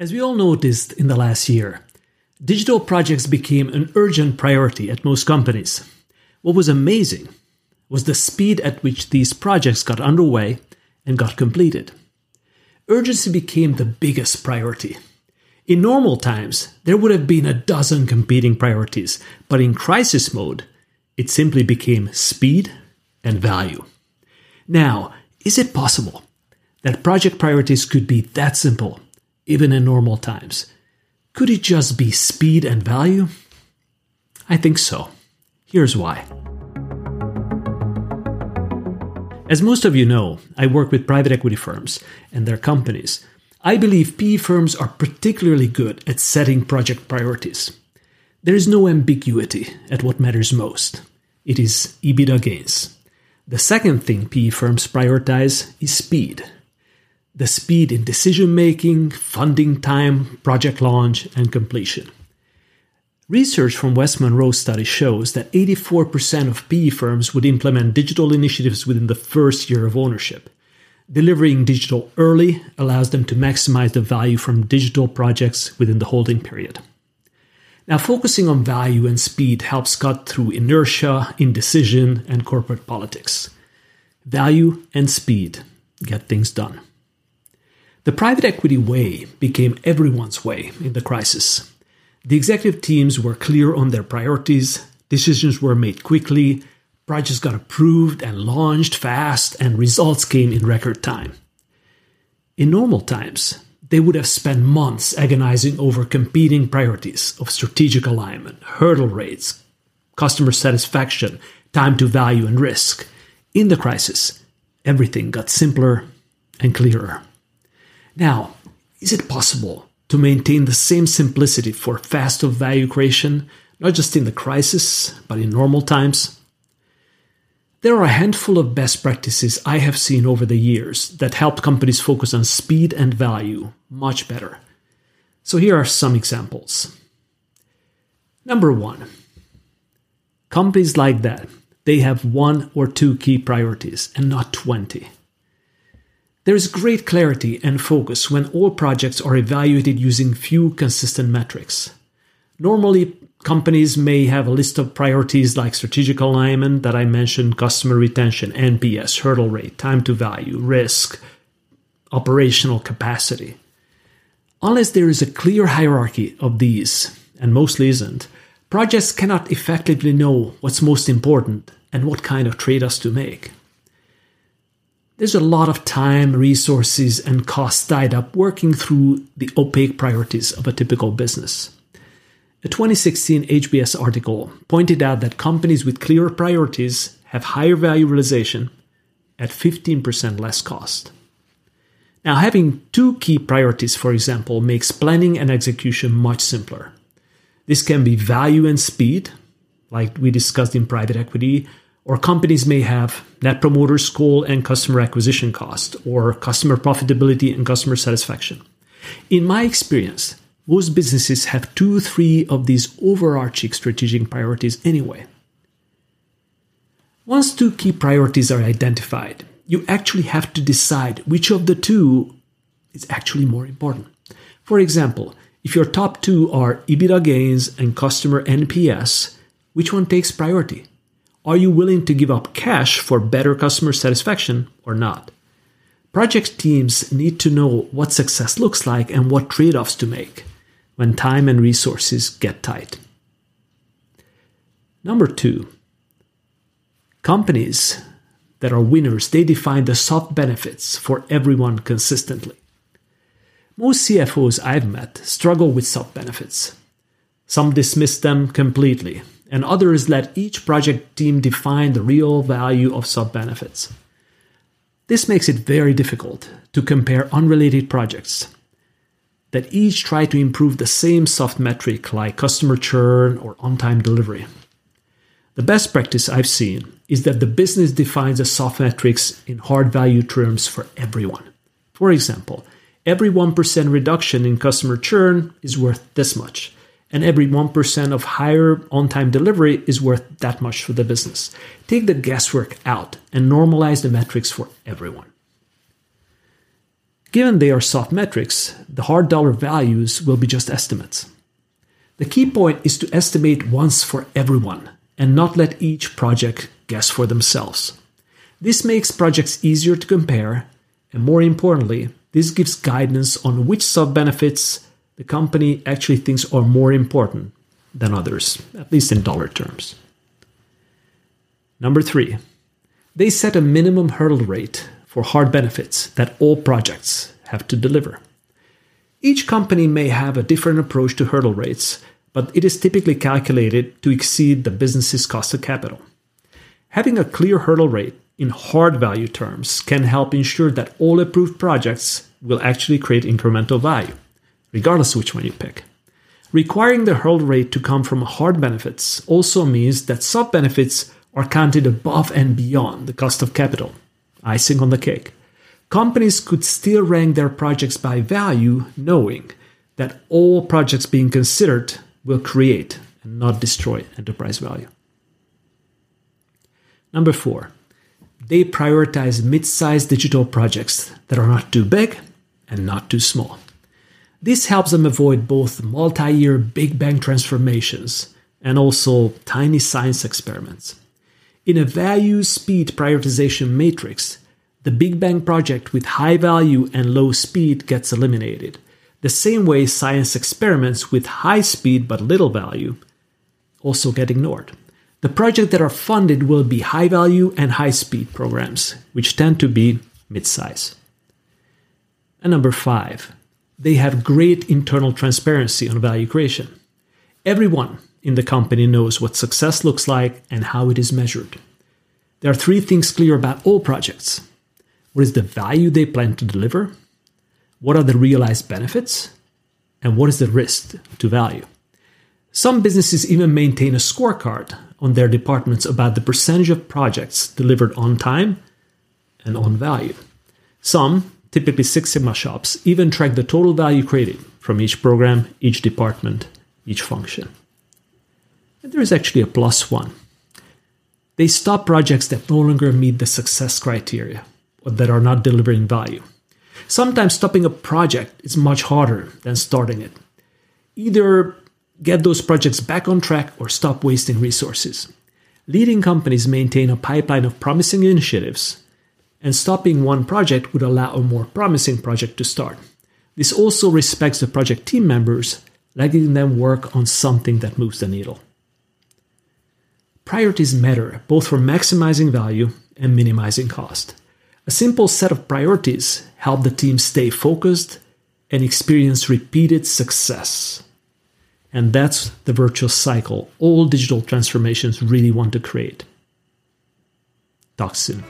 As we all noticed in the last year, digital projects became an urgent priority at most companies. What was amazing was the speed at which these projects got underway and got completed. Urgency became the biggest priority. In normal times, there would have been a dozen competing priorities, but in crisis mode, it simply became speed and value. Now, is it possible that project priorities could be that simple even in normal times. Could it just be speed and value? I think so. Here's why. As most of you know, I work with private equity firms and their companies. I believe PE firms are particularly good at setting project priorities. There is no ambiguity at what matters most. It is EBITDA gains. The second thing PE firms prioritize is speed the speed in decision making, funding time, project launch, and completion. Research from West Monroe study shows that 84% of PE firms would implement digital initiatives within the first year of ownership. Delivering digital early allows them to maximize the value from digital projects within the holding period. Now, focusing on value and speed helps cut through inertia, indecision, and corporate politics. Value and speed get things done. The private equity way became everyone's way in the crisis. The executive teams were clear on their priorities, decisions were made quickly, projects got approved and launched fast, and results came in record time. In normal times, they would have spent months agonizing over competing priorities of strategic alignment, hurdle rates, customer satisfaction, time to value, and risk. In the crisis, everything got simpler and clearer. Now, is it possible to maintain the same simplicity for faster value creation, not just in the crisis, but in normal times? There are a handful of best practices I have seen over the years that help companies focus on speed and value much better. So here are some examples. Number one, companies like that, they have one or two key priorities and not 20. There is great clarity and focus when all projects are evaluated using few consistent metrics. Normally, companies may have a list of priorities like strategic alignment that I mentioned, customer retention, NPS, hurdle rate, time to value, risk, operational capacity. Unless there is a clear hierarchy of these, and mostly isn't, projects cannot effectively know what's most important and what kind of trade offs to make. There's a lot of time, resources, and costs tied up working through the opaque priorities of a typical business. A 2016 HBS article pointed out that companies with clearer priorities have higher value realization at 15% less cost. Now, having two key priorities, for example, makes planning and execution much simpler. This can be value and speed, like we discussed in private equity, or companies may have net promoter score and customer acquisition cost, or customer profitability and customer satisfaction. In my experience, most businesses have two, three of these overarching strategic priorities anyway. Once two key priorities are identified, you actually have to decide which of the two is actually more important. For example, if your top two are EBITDA gains and customer NPS, which one takes priority? Are you willing to give up cash for better customer satisfaction or not? Project teams need to know what success looks like and what trade offs to make when time and resources get tight. Number two, companies that are winners, they define the soft benefits for everyone consistently. Most CFOs I've met struggle with soft benefits. Some dismiss them completely, and others let each project team define the real value of soft benefits. This makes it very difficult to compare unrelated projects that each try to improve the same soft metric like customer churn or on time delivery. The best practice I've seen is that the business defines the soft metrics in hard value terms for everyone. For example, every 1% reduction in customer churn is worth this much and every 1% of higher on time delivery is worth that much for the business. Take the guesswork out and normalize the metrics for everyone. Given they are soft metrics, the hard dollar values will be just estimates. The key point is to estimate once for everyone and not let each project guess for themselves. This makes projects easier to compare, and more importantly, this gives guidance on which soft benefits the company actually thinks are more important than others, at least in dollar terms. Number three, they set a minimum hurdle rate for hard benefits that all projects have to deliver. Each company may have a different approach to hurdle rates, but it is typically calculated to exceed the business's cost of capital. Having a clear hurdle rate in hard value terms can help ensure that all approved projects will actually create incremental value, regardless of which one you pick. Requiring the hurdle rate to come from hard benefits also means that soft benefits are counted above and beyond the cost of capital. Icing on the cake. Companies could still rank their projects by value, knowing that all projects being considered will create and not destroy enterprise value. Number four, they prioritize mid sized digital projects that are not too big and not too small. This helps them avoid both multi year big bang transformations and also tiny science experiments. In a value speed prioritization matrix, the Big Bang project with high value and low speed gets eliminated. The same way science experiments with high speed but little value also get ignored. The projects that are funded will be high value and high speed programs, which tend to be mid size. And number five, they have great internal transparency on value creation. Everyone in the company knows what success looks like and how it is measured. There are three things clear about all projects what is the value they plan to deliver? What are the realized benefits? And what is the risk to value? Some businesses even maintain a scorecard on their departments about the percentage of projects delivered on time and on value. Some, typically Six Sigma shops, even track the total value created from each program, each department, each function. And there is actually a plus one. They stop projects that no longer meet the success criteria or that are not delivering value. Sometimes stopping a project is much harder than starting it. Either get those projects back on track or stop wasting resources. Leading companies maintain a pipeline of promising initiatives, and stopping one project would allow a more promising project to start. This also respects the project team members, letting them work on something that moves the needle. Priorities matter both for maximizing value and minimizing cost. A simple set of priorities help the team stay focused and experience repeated success. And that's the virtuous cycle all digital transformations really want to create. Talk soon.